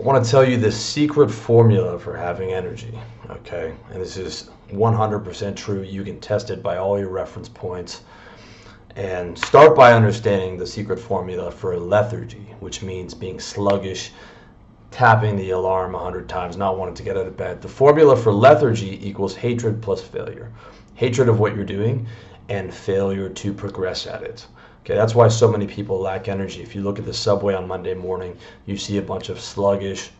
I want to tell you the secret formula for having energy, okay? And this is 100% true. You can test it by all your reference points. And start by understanding the secret formula for lethargy, which means being sluggish, tapping the alarm 100 times, not wanting to get out of bed. The formula for lethargy equals hatred plus failure. Hatred of what you're doing and failure to progress at it. Okay, that's why so many people lack energy. If you look at the subway on Monday morning, you see a bunch of sluggish,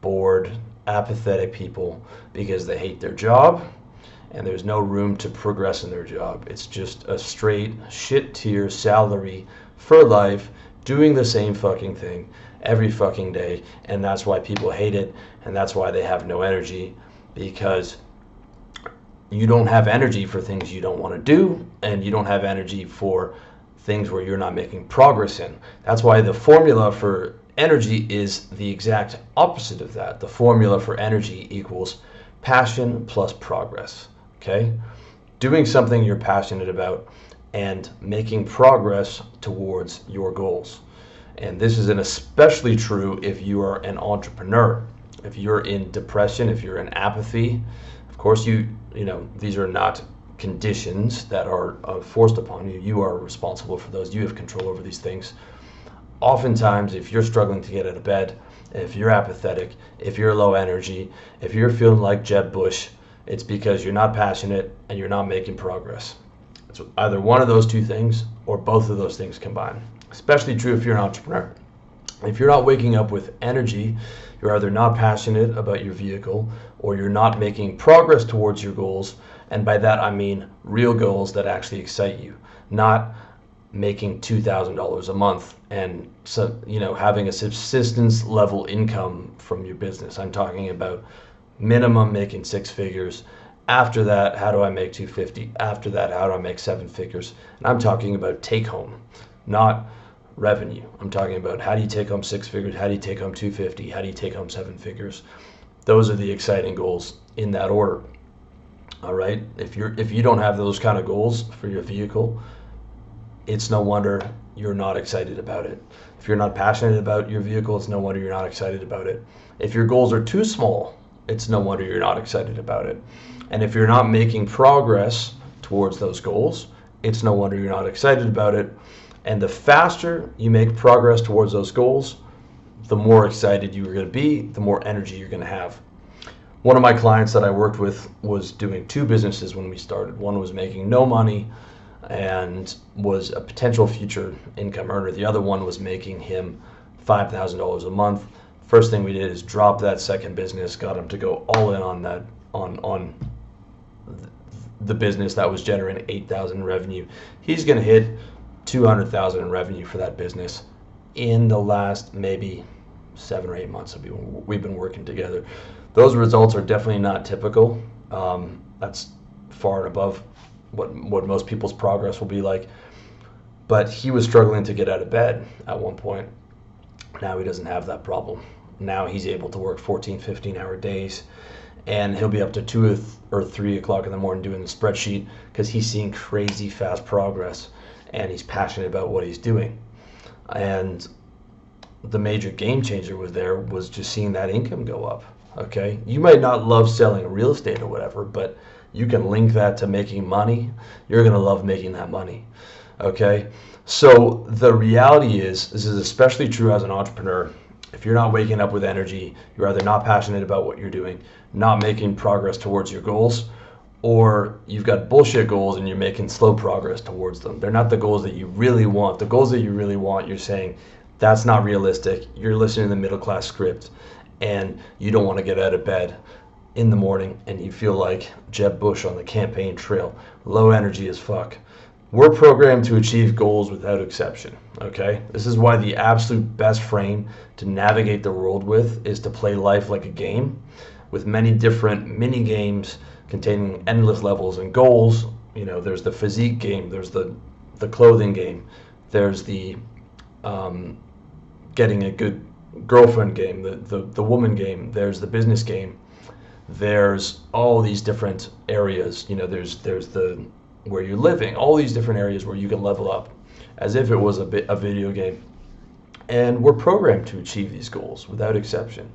bored, apathetic people because they hate their job and there's no room to progress in their job. It's just a straight shit tier salary for life doing the same fucking thing every fucking day and that's why people hate it and that's why they have no energy because you don't have energy for things you don't want to do and you don't have energy for things where you're not making progress in. That's why the formula for energy is the exact opposite of that. The formula for energy equals passion plus progress. Okay? Doing something you're passionate about and making progress towards your goals. And this is an especially true if you are an entrepreneur. If you're in depression, if you're in apathy, of course you you know these are not conditions that are uh, forced upon you. You are responsible for those. You have control over these things. Oftentimes, if you're struggling to get out of bed, if you're apathetic, if you're low energy, if you're feeling like Jeb Bush, it's because you're not passionate and you're not making progress. It's either one of those two things or both of those things combined. Especially true if you're an entrepreneur. If you're not waking up with energy, you're either not passionate about your vehicle or you're not making progress towards your goals and by that I mean real goals that actually excite you, not making $2,000 a month and so, you know having a subsistence level income from your business. I'm talking about minimum making six figures. After that, how do I make 250? After that, how do I make seven figures? And I'm talking about take home, not revenue. I'm talking about how do you take home six figures? How do you take home 250? How do you take home seven figures? Those are the exciting goals in that order. All right. If you're if you don't have those kind of goals for your vehicle, it's no wonder you're not excited about it. If you're not passionate about your vehicle, it's no wonder you're not excited about it. If your goals are too small, it's no wonder you're not excited about it. And if you're not making progress towards those goals, it's no wonder you're not excited about it. And the faster you make progress towards those goals, the more excited you're going to be, the more energy you're going to have one of my clients that I worked with was doing two businesses when we started. One was making no money and was a potential future income earner. The other one was making him $5,000 a month. First thing we did is drop that second business, got him to go all in on that on on the business that was generating 8,000 revenue. He's going to hit 200,000 in revenue for that business in the last maybe 7 or 8 months we've been working together those results are definitely not typical. Um, that's far and above what what most people's progress will be like. But he was struggling to get out of bed at one point. Now he doesn't have that problem. Now he's able to work 14, 15 hour days, and he'll be up to two or three o'clock in the morning doing the spreadsheet because he's seeing crazy fast progress, and he's passionate about what he's doing. And the major game changer was there was just seeing that income go up Okay, you might not love selling real estate or whatever, but you can link that to making money. You're to love making that money. Okay, so the reality is, this is especially true as an entrepreneur. If you're not waking up with energy, you're either not passionate about what you're doing, not making progress towards your goals, or you've got bullshit goals and you're making slow progress towards them. They're not the goals that you really want. The goals that you really want, you're saying, that's not realistic. You're listening to the middle class script and you don't want to get out of bed in the morning and you feel like Jeb Bush on the campaign trail, low energy as fuck. We're programmed to achieve goals without exception. Okay? This is why the absolute best frame to navigate the world with is to play life like a game with many different mini games containing endless levels and goals. You know, there's the physique game, there's the the clothing game, there's the um, getting a good girlfriend game, the, the, the woman game, there's the business game, there's all these different areas. You know, there's there's the where you're living, all these different areas where you can level up, as if it was a bit a video game. and we're programmed to achieve these goals without exception.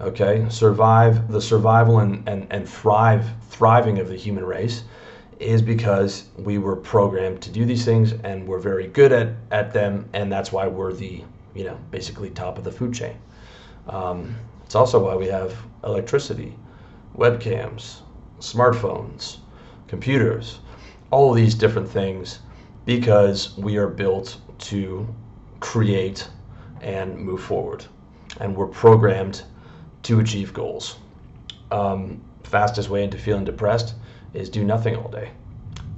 Okay, survive the survival and, and, and thrive thriving of the human race is because we were programmed to do these things and we're very good at, at them and that's why we're the you know basically top of the food chain. Um, it's also why we have electricity webcams smartphones computers all of these different things because we are built to create and move forward. And we're programmed to achieve goals. Um, fastest way into feeling depressed is do nothing all day.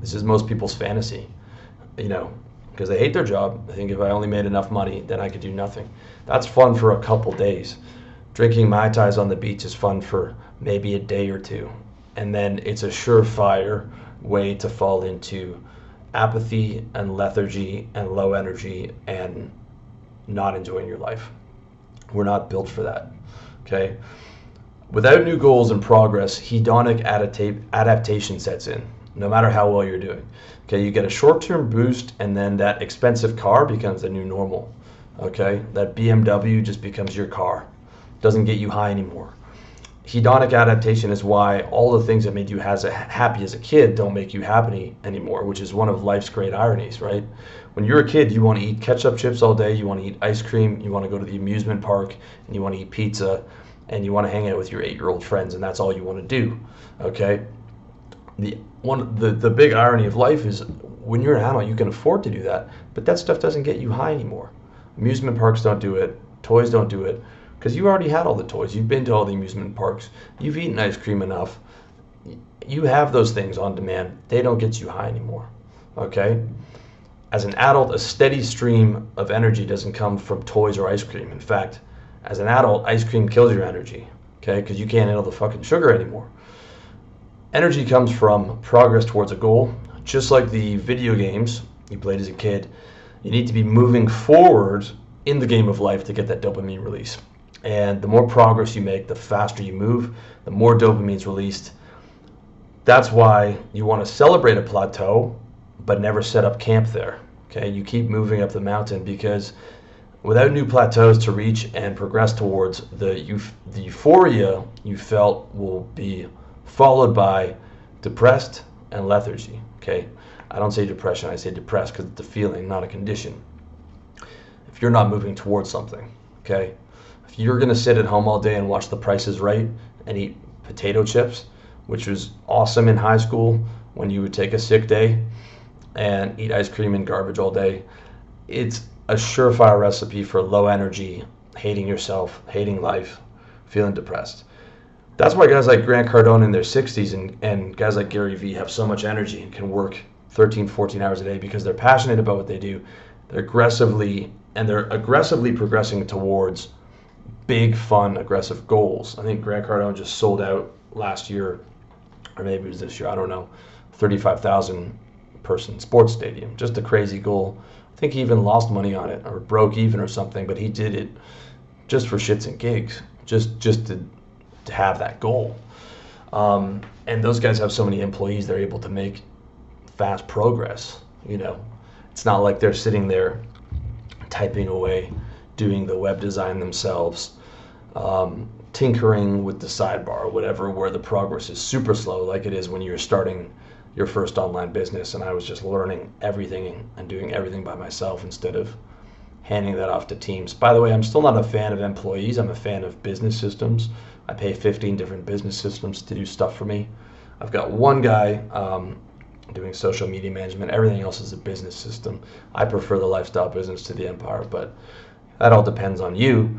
This is most people's fantasy, you know, because they hate their job. I think if I only made enough money, then I could do nothing. That's fun for a couple days. Drinking Mai Tais on the beach is fun for maybe a day or two. And then it's a surefire way to fall into apathy and lethargy and low energy and not enjoying your life. We're not built for that. Okay? Without new goals and progress, hedonic adaptation sets in, no matter how well you're doing. Okay, you get a short term boost, and then that expensive car becomes the new normal. Okay, that BMW just becomes your car, doesn't get you high anymore. Hedonic adaptation is why all the things that made you a, happy as a kid don't make you happy anymore, which is one of life's great ironies, right? When you're a kid, you want to eat ketchup chips all day, you want to eat ice cream, you want to go to the amusement park, and you want to eat pizza and you want to hang out with your eight-year-old friends, and that's all you want to do. Okay. The one the the big irony of life is when you're an adult, you can afford to do that, but that stuff doesn't get you high anymore. Amusement parks don't do it. Toys don't do it because you already had all the toys. You've been to all the amusement parks. You've eaten ice cream enough. You have those things on demand. They don't get you high anymore. Okay? As an adult, a steady stream of energy doesn't come from toys or ice cream. In fact, as an adult, ice cream kills your energy, okay? Because you can't handle the fucking sugar anymore. Energy comes from progress towards a goal, just like the video games you played as a kid. You need to be moving forward in the game of life to get that dopamine release. And the more progress you make, the faster you move, the more dopamine is released. That's why you want to celebrate a plateau, but never set up camp there. Okay, you keep moving up the mountain because without new plateaus to reach and progress towards, the, the euphoria you felt will be followed by depressed and lethargy. Okay, I don't say depression, I say depressed because it's a feeling, not a condition. If you're not moving towards something, okay, if you're gonna sit at home all day and watch The Price is Right and eat potato chips, which was awesome in high school when you would take a sick day and eat ice cream and garbage all day, it's a surefire recipe for low energy, hating yourself, hating life, feeling depressed. That's why guys like Grant Cardone in their 60s and, and guys like Gary Vee have so much energy and can work 13, 14 hours a day because they're passionate about what they do. They're aggressively and they're aggressively progressing towards big, fun, aggressive goals. I think Grant Cardone just sold out last year, or maybe it was this year, I don't know, 35,000 person sports stadium. Just a crazy goal I think he even lost money on it or broke even or something, but he did it just for shits and gigs, just just to, to have that goal. Um, and those guys have so many employees, they're able to make fast progress. You know, it's not like they're sitting there typing away, doing the web design themselves, um, tinkering with the sidebar, or whatever, where the progress is super slow, like it is when you're starting your first online business and I was just learning everything and doing everything by myself instead of handing that off to teams. By the way, I'm still not a fan of employees. I'm a fan of business systems. I pay 15 different business systems to do stuff for me. I've got one guy um, doing social media management. Everything else is a business system. I prefer the lifestyle business to the empire, but that all depends on you.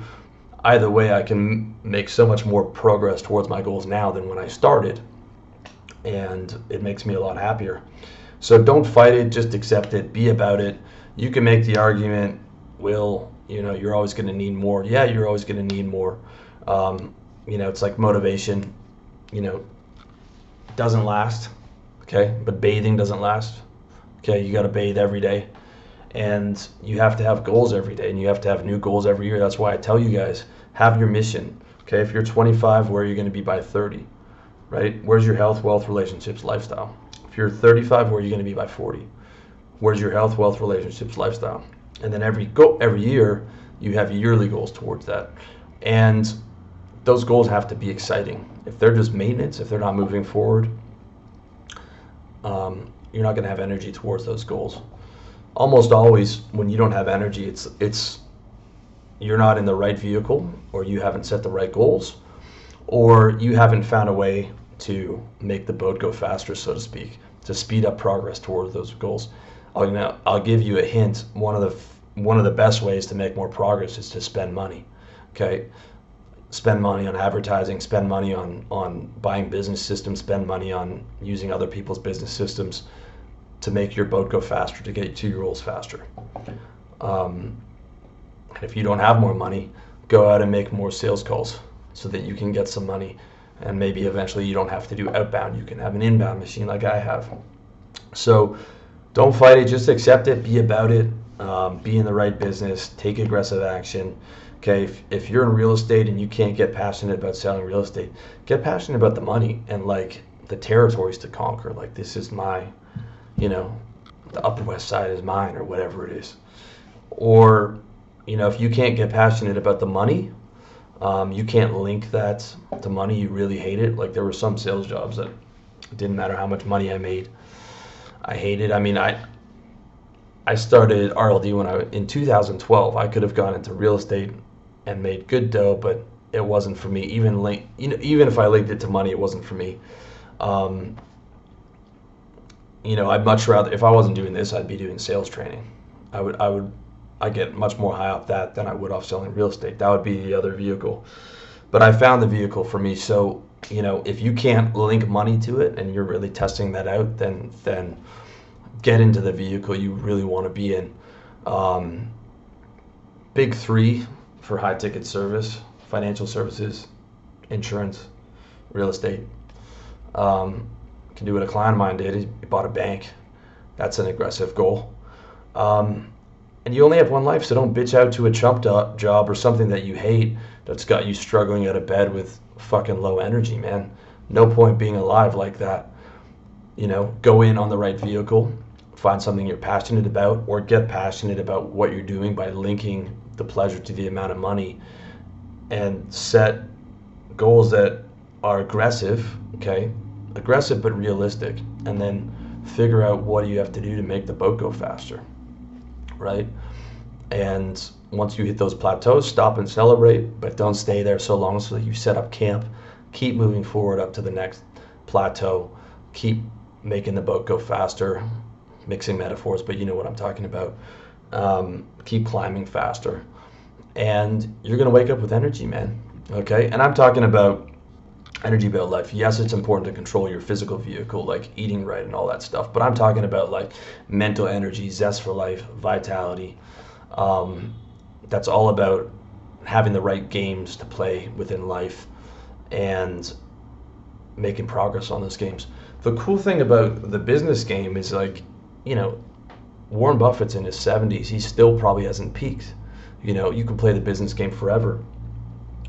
Either way, I can make so much more progress towards my goals now than when I started and it makes me a lot happier. So don't fight it, just accept it, be about it. You can make the argument, Will, you know, you're always going to need more. Yeah, you're always going to need more. Um, you know, it's like motivation, you know, doesn't last, okay? But bathing doesn't last, okay? You got to bathe every day. And you have to have goals every day, and you have to have new goals every year. That's why I tell you guys have your mission, okay? If you're 25, where are you going to be by 30? right? Where's your health, wealth, relationships, lifestyle? If you're 35, where are you going to be by 40? Where's your health, wealth, relationships, lifestyle? And then every go every year, You have yearly goals towards that. And those goals have to be exciting. If they're just maintenance, if they're not moving forward, um, you're not going to have energy towards those goals. Almost always, when you don't have energy, it's it's you're not in the right vehicle, or you haven't set the right goals, or you haven't found a way to make the boat go faster, so to speak, to speed up progress towards those goals. I'll, now, I'll give you a hint. One of the one of the best ways to make more progress is to spend money. Okay, spend money on advertising, spend money on on buying business systems, spend money on using other people's business systems to make your boat go faster, to get to your goals faster. Um, and if you don't have more money, go out and make more sales calls so that you can get some money. And maybe eventually you don't have to do outbound. You can have an inbound machine like I have. So don't fight it, just accept it, be about it, um, be in the right business, take aggressive action. Okay, if, if you're in real estate and you can't get passionate about selling real estate, get passionate about the money and like the territories to conquer. Like, this is my you know, the Upper West Side is mine or whatever it is. Or, you know, if you can't get passionate about the money, um, you can't link that to money. You really hate it. Like there were some sales jobs that didn't matter how much money I made. I hated. I mean, I I started RLD when I in 2012. I could have gone into real estate and made good dough, but it wasn't for me. Even link, you know, even if I linked it to money, it wasn't for me. Um, you know, I'd much rather if I wasn't doing this, I'd be doing sales training. I would I would I get much more high off that than I would off selling real estate. That would be the other vehicle. But I found the vehicle for me. So, you know, if you can't link money to it and you're really testing that out, then then get into the vehicle you really want to be in. Um, big three for high ticket service, financial services, insurance, real estate. Um, can do what a client of mine did. He bought a bank. That's an aggressive goal. Um, and you only have one life, so don't bitch out to a chump job or something that you hate that's got you struggling out of bed with fucking low energy, man. No point being alive like that. You know, go in on the right vehicle, find something you're passionate about, or get passionate about what you're doing by linking the pleasure to the amount of money and set goals that are aggressive, okay? aggressive but realistic, and then figure out what do you have to do to make the boat go faster, right? And once you hit those plateaus, stop and celebrate, but don't stay there so long so that you set up camp. Keep moving forward up to the next plateau. Keep making the boat go faster, mixing metaphors, but you know what I'm talking about. Um, keep climbing faster. And you're going to wake up with energy, man. Okay? And I'm talking about energy about life. Yes, it's important to control your physical vehicle, like eating right and all that stuff. But I'm talking about like mental energy, zest for life, vitality. Um, that's all about having the right games to play within life and making progress on those games. The cool thing about the business game is like, you know, Warren Buffett's in his 70s. He still probably hasn't peaked. You know, you can play the business game forever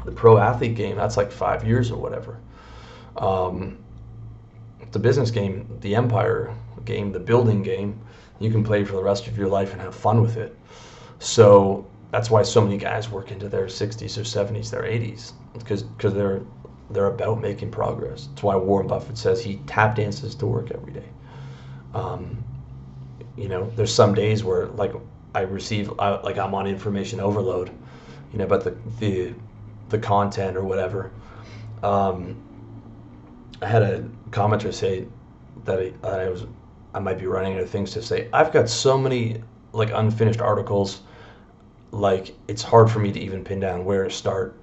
the pro athlete game, that's like five years or whatever. Um, the business game, the empire game, the building game, you can play for the rest of your life and have fun with it. So that's why so many guys work into their 60s or 70s, their 80s, because because they're they're about making progress. That's why Warren Buffett says he tap dances to work every day. Um, you know, there's some days where like I receive like I'm on information overload, you know, but the the the content or whatever. Um, I had a commenter say that I, that I was I might be running out of things to say. I've got so many like unfinished articles, like it's hard for me to even pin down where to start.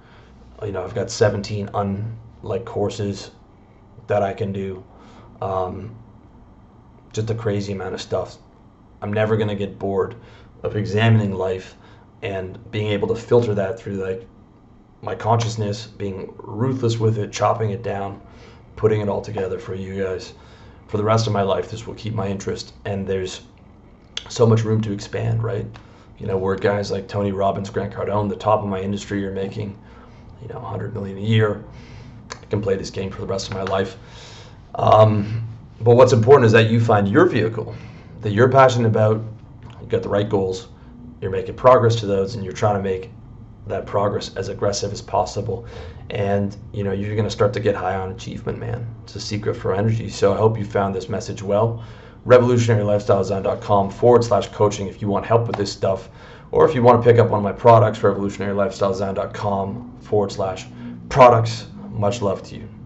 You know, I've got 17 un like courses that I can do. Um, just a crazy amount of stuff. I'm never gonna get bored of examining life and being able to filter that through like my consciousness, being ruthless with it, chopping it down, putting it all together for you guys. For the rest of my life, this will keep my interest, and there's so much room to expand, right? You know, where guys like Tony Robbins, Grant Cardone, the top of my industry, are making, you know, 100 million a year. I can play this game for the rest of my life. Um, but what's important is that you find your vehicle that you're passionate about. you've got the right goals. You're making progress to those, and you're trying to make that progress as aggressive as possible and you know you're going to start to get high on achievement man it's a secret for energy so i hope you found this message well revolutionarylifestyledesign.com forward slash coaching if you want help with this stuff or if you want to pick up one of my products revolutionarylifestyledesign.com forward slash products much love to you